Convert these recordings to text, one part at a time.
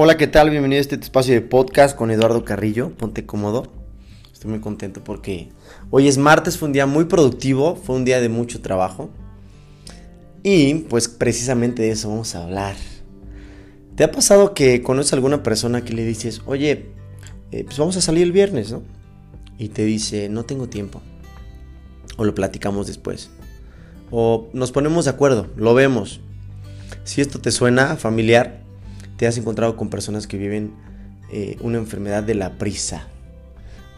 Hola, ¿qué tal? Bienvenido a este espacio de podcast con Eduardo Carrillo. Ponte cómodo. Estoy muy contento porque hoy es martes, fue un día muy productivo, fue un día de mucho trabajo. Y pues precisamente de eso vamos a hablar. ¿Te ha pasado que conoces a alguna persona que le dices, oye, eh, pues vamos a salir el viernes, ¿no? Y te dice, no tengo tiempo. O lo platicamos después. O nos ponemos de acuerdo, lo vemos. Si esto te suena familiar, te has encontrado con personas que viven eh, una enfermedad de la prisa.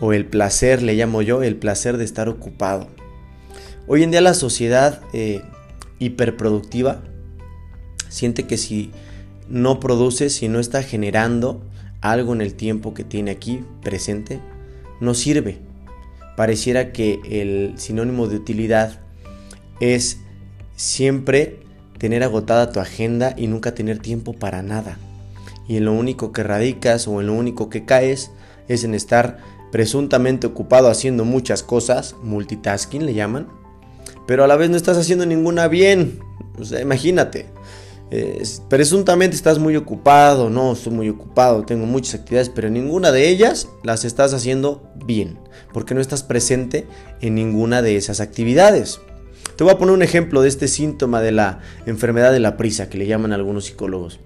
O el placer, le llamo yo, el placer de estar ocupado. Hoy en día la sociedad eh, hiperproductiva siente que si no produce, si no está generando algo en el tiempo que tiene aquí presente, no sirve. Pareciera que el sinónimo de utilidad es siempre tener agotada tu agenda y nunca tener tiempo para nada. Y en lo único que radicas o en lo único que caes es en estar presuntamente ocupado haciendo muchas cosas, multitasking le llaman, pero a la vez no estás haciendo ninguna bien. O sea, imagínate, presuntamente estás muy ocupado, no, estoy muy ocupado, tengo muchas actividades, pero ninguna de ellas las estás haciendo bien, porque no estás presente en ninguna de esas actividades. Te voy a poner un ejemplo de este síntoma de la enfermedad de la prisa que le llaman algunos psicólogos.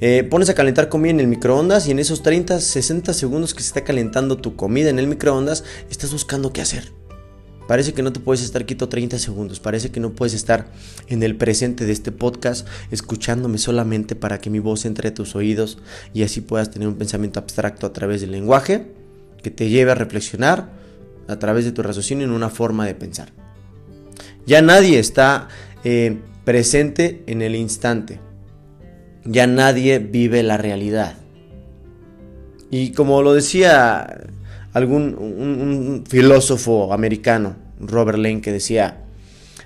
Eh, pones a calentar comida en el microondas y en esos 30, 60 segundos que se está calentando tu comida en el microondas, estás buscando qué hacer. Parece que no te puedes estar quieto 30 segundos, parece que no puedes estar en el presente de este podcast escuchándome solamente para que mi voz entre a tus oídos y así puedas tener un pensamiento abstracto a través del lenguaje que te lleve a reflexionar a través de tu raciocinio en una forma de pensar. Ya nadie está eh, presente en el instante, ya nadie vive la realidad. Y como lo decía algún un, filósofo americano, Robert Lane, que decía,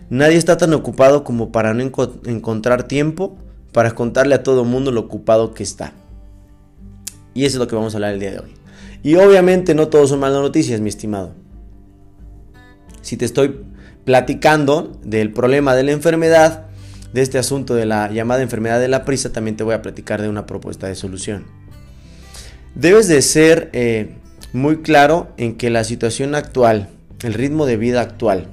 nadie está tan ocupado como para no encontrar tiempo para contarle a todo mundo lo ocupado que está. Y eso es lo que vamos a hablar el día de hoy. Y obviamente no todos son malas noticias, mi estimado. Si te estoy platicando del problema de la enfermedad, de este asunto de la llamada enfermedad de la prisa, también te voy a platicar de una propuesta de solución. Debes de ser eh, muy claro en que la situación actual, el ritmo de vida actual,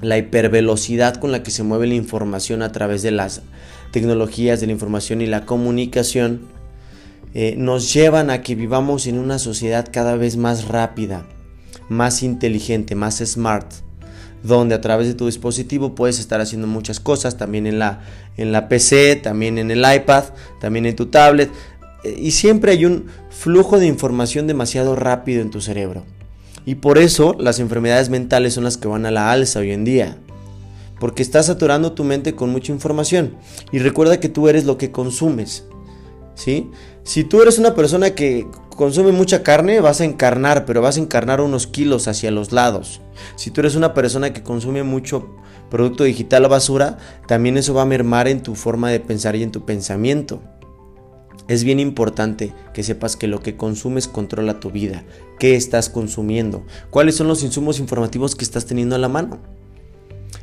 la hipervelocidad con la que se mueve la información a través de las tecnologías de la información y la comunicación, eh, nos llevan a que vivamos en una sociedad cada vez más rápida, más inteligente, más smart, donde a través de tu dispositivo puedes estar haciendo muchas cosas, también en la, en la PC, también en el iPad, también en tu tablet, y siempre hay un flujo de información demasiado rápido en tu cerebro. Y por eso las enfermedades mentales son las que van a la alza hoy en día. Porque estás saturando tu mente con mucha información. Y recuerda que tú eres lo que consumes. ¿Sí? Si tú eres una persona que consume mucha carne, vas a encarnar, pero vas a encarnar unos kilos hacia los lados. Si tú eres una persona que consume mucho producto digital o basura, también eso va a mermar en tu forma de pensar y en tu pensamiento. Es bien importante que sepas que lo que consumes controla tu vida. ¿Qué estás consumiendo? ¿Cuáles son los insumos informativos que estás teniendo a la mano?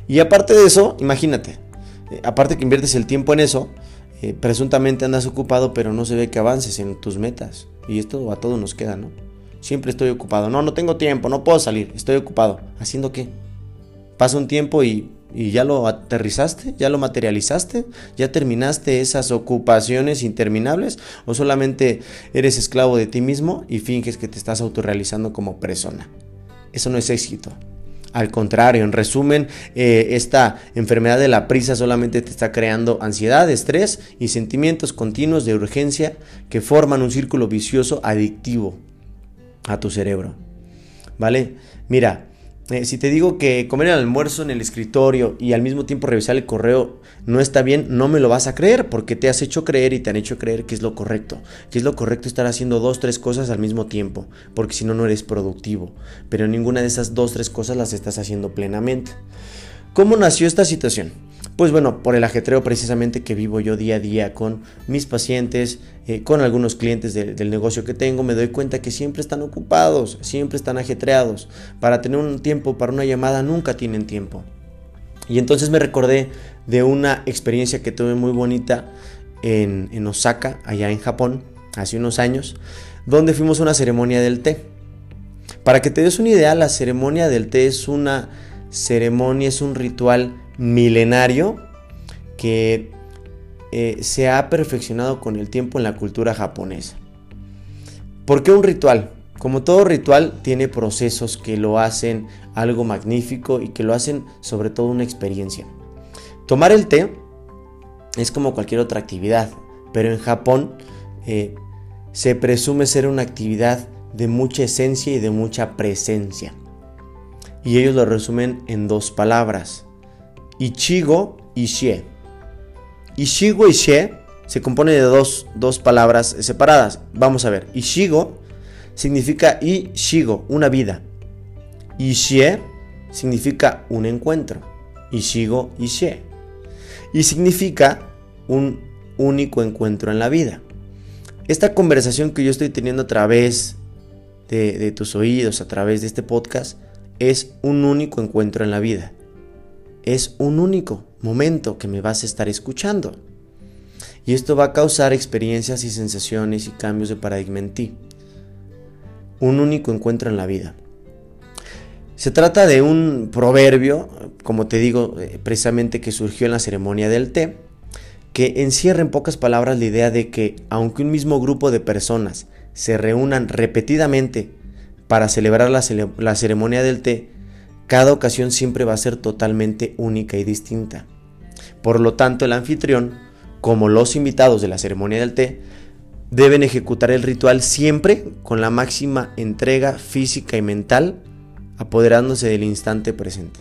Y aparte de eso, imagínate, eh, aparte que inviertes el tiempo en eso, eh, presuntamente andas ocupado, pero no se ve que avances en tus metas. Y esto a todos nos queda, ¿no? Siempre estoy ocupado. No, no tengo tiempo, no puedo salir, estoy ocupado. ¿Haciendo qué? Pasa un tiempo y y ya lo aterrizaste, ya lo materializaste, ya terminaste esas ocupaciones interminables o solamente eres esclavo de ti mismo y finges que te estás autorrealizando como persona. Eso no es éxito. Al contrario, en resumen, eh, esta enfermedad de la prisa solamente te está creando ansiedad, estrés y sentimientos continuos de urgencia que forman un círculo vicioso adictivo a tu cerebro. ¿Vale? Mira, eh, si te digo que comer el almuerzo en el escritorio y al mismo tiempo revisar el correo no está bien, no me lo vas a creer porque te has hecho creer y te han hecho creer que es lo correcto. Que es lo correcto estar haciendo dos, tres cosas al mismo tiempo, porque si no, no eres productivo. Pero ninguna de esas dos, tres cosas las estás haciendo plenamente. ¿Cómo nació esta situación? Pues bueno, por el ajetreo precisamente que vivo yo día a día con mis pacientes, eh, con algunos clientes del negocio que tengo, me doy cuenta que siempre están ocupados, siempre están ajetreados. Para tener un tiempo para una llamada nunca tienen tiempo. Y entonces me recordé de una experiencia que tuve muy bonita en, en Osaka, allá en Japón, hace unos años, donde fuimos a una ceremonia del té. Para que te des una idea, la ceremonia del té es una ceremonia, es un ritual milenario que eh, se ha perfeccionado con el tiempo en la cultura japonesa. ¿Por qué un ritual? Como todo ritual tiene procesos que lo hacen algo magnífico y que lo hacen sobre todo una experiencia. Tomar el té es como cualquier otra actividad, pero en Japón eh, se presume ser una actividad de mucha esencia y de mucha presencia. Y ellos lo resumen en dos palabras, Ichigo y Shie. Ishigo y Shie se compone de dos, dos palabras separadas. Vamos a ver, Ishigo significa Ishigo, una vida. Y Shie significa un encuentro. Y Shie. Y significa un único encuentro en la vida. Esta conversación que yo estoy teniendo a través de, tus oídos, a través de este podcast, es un único encuentro en la vida. Es un único momento que me vas a estar escuchando. Y esto va a causar experiencias y sensaciones y cambios de paradigma en ti. Un único encuentro en la vida. Se trata de un proverbio, como te digo, eh, precisamente que surgió en la ceremonia del té, que encierra en pocas palabras la idea de que aunque un mismo grupo de personas se reúnan repetidamente para celebrar la, la, ceremonia del té, cada ocasión siempre va a ser totalmente única y distinta. Por lo tanto, el anfitrión, como los invitados de la ceremonia del té, deben ejecutar el ritual siempre con la máxima entrega física y mental, apoderándose del instante presente.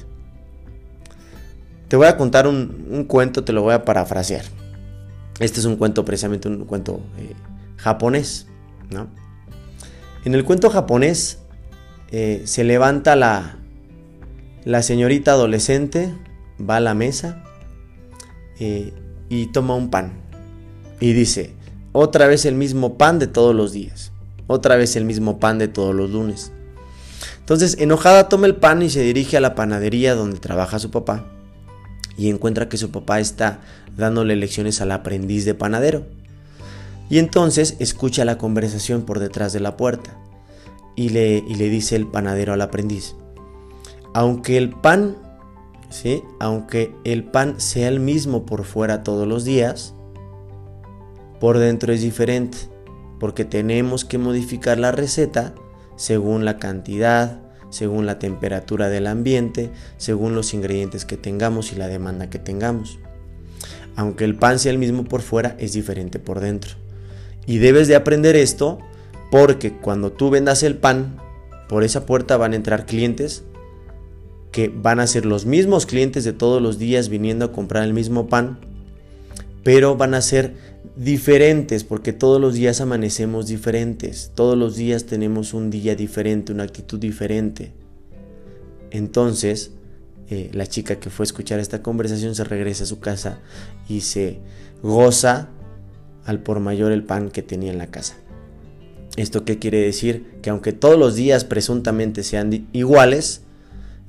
Te voy a contar un, cuento, te lo voy a parafrasear. Este es un cuento, precisamente un cuento eh, japonés. ¿no? En el cuento japonés eh, se levanta la, la señorita adolescente, va a la mesa eh, y toma un pan. Y dice, otra vez el mismo pan de todos los días. Otra vez el mismo pan de todos los lunes. Entonces, enojada, toma el pan y se dirige a la panadería donde trabaja su papá. Y encuentra que su papá está dándole lecciones al aprendiz de panadero. Y entonces escucha la conversación por detrás de la puerta. Y le, y le dice el panadero al aprendiz. Aunque el pan, ¿sí? Aunque el pan sea el mismo por fuera todos los días, por dentro es diferente, porque tenemos que modificar la receta según la cantidad, según la temperatura del ambiente, según los ingredientes que tengamos y la demanda que tengamos. Aunque el pan sea el mismo por fuera, es diferente por dentro. Y debes de aprender esto porque cuando tú vendas el pan, por esa puerta van a entrar clientes que van a ser los mismos clientes de todos los días viniendo a comprar el mismo pan, pero van a ser diferentes porque todos los días amanecemos diferentes, todos los días tenemos un día diferente, una actitud diferente. Entonces, eh, la chica que fue a escuchar esta conversación se regresa a su casa y se goza al por mayor el pan que tenía en la casa. ¿Esto qué quiere decir? Que aunque todos los días presuntamente sean iguales,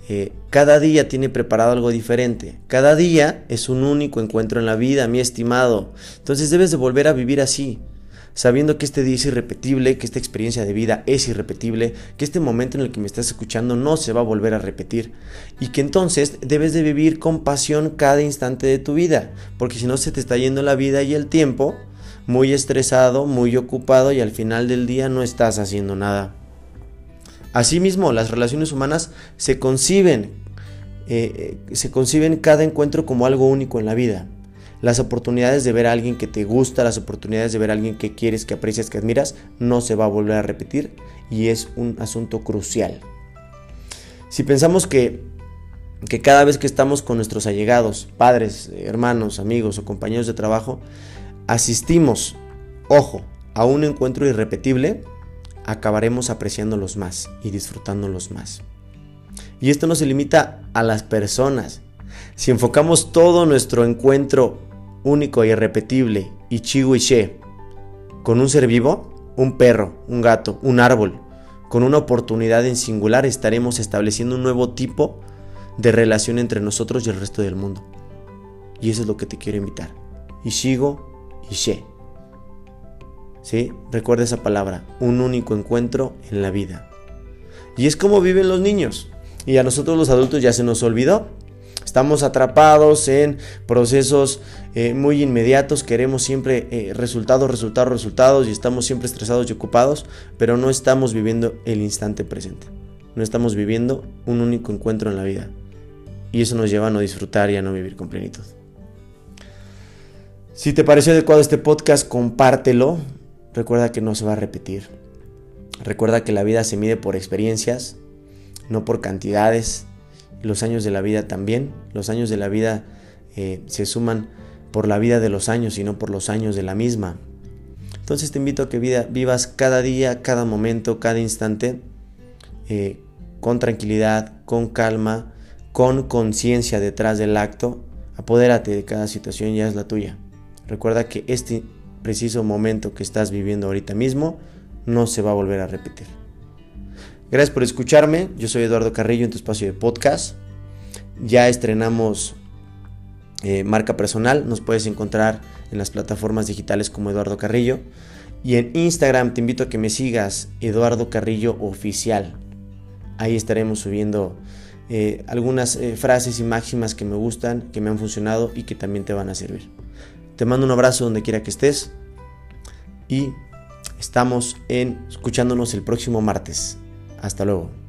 eh, cada día tiene preparado algo diferente. Cada día es un único encuentro en la vida, mi estimado. Entonces debes de volver a vivir así, sabiendo que este día es irrepetible, que esta experiencia de vida es irrepetible, que este momento en el que me estás escuchando no se va a volver a repetir. Y que entonces debes de vivir con pasión cada instante de tu vida, porque si no se te está yendo la vida y el tiempo, muy estresado, muy ocupado y al final del día no estás haciendo nada. Asimismo, las relaciones humanas se conciben, eh, eh, se conciben cada encuentro como algo único en la vida. Las oportunidades de ver a alguien que te gusta, las oportunidades de ver a alguien que quieres, que aprecias, que admiras, no se va a volver a repetir y es un asunto crucial. Si pensamos que, que cada vez que estamos con nuestros allegados, padres, hermanos, amigos o compañeros de trabajo, asistimos, ojo, a un encuentro irrepetible, acabaremos apreciándolos más y disfrutándolos más. Y esto no se limita a las personas. Si enfocamos todo nuestro encuentro único e irrepetible, Ichigo She, con un ser vivo, un perro, un gato, un árbol, con una oportunidad en singular, estaremos estableciendo un nuevo tipo de relación entre nosotros y el resto del mundo. Y eso es lo que te quiero invitar. Ishigo y she. Recuerda esa palabra, un único encuentro en la vida. Y es como viven los niños. Y a nosotros los adultos ya se nos olvidó. Estamos atrapados en procesos eh, muy inmediatos, queremos siempre eh, resultados, resultados, resultados y estamos siempre estresados y ocupados, pero no estamos viviendo el instante presente. No estamos viviendo un único encuentro en la vida. Y eso nos lleva a no disfrutar y a no vivir con plenitud. Si te pareció adecuado este podcast, compártelo. Recuerda que no se va a repetir. Recuerda que la vida se mide por experiencias, no por cantidades. Los años de la vida también. Los años de la vida eh, se suman por la vida de los años y no por los años de la misma. Entonces te invito a que vivas cada día, cada momento, cada instante eh, con tranquilidad, con calma, con conciencia detrás del acto. Apodérate de cada situación, ya es la tuya. Recuerda que este preciso momento que estás viviendo ahorita mismo no se va a volver a repetir. Gracias por escucharme. Yo soy Eduardo Carrillo en tu espacio de podcast. Ya estrenamos eh, marca personal. Nos puedes encontrar en las plataformas digitales como Eduardo Carrillo. Y en Instagram te invito a que me sigas Eduardo Carrillo Oficial. Ahí estaremos subiendo eh, algunas eh, frases y máximas que me gustan, que me han funcionado y que también te van a servir. Te mando un abrazo donde quiera que estés y estamos en escuchándonos el próximo martes. Hasta luego.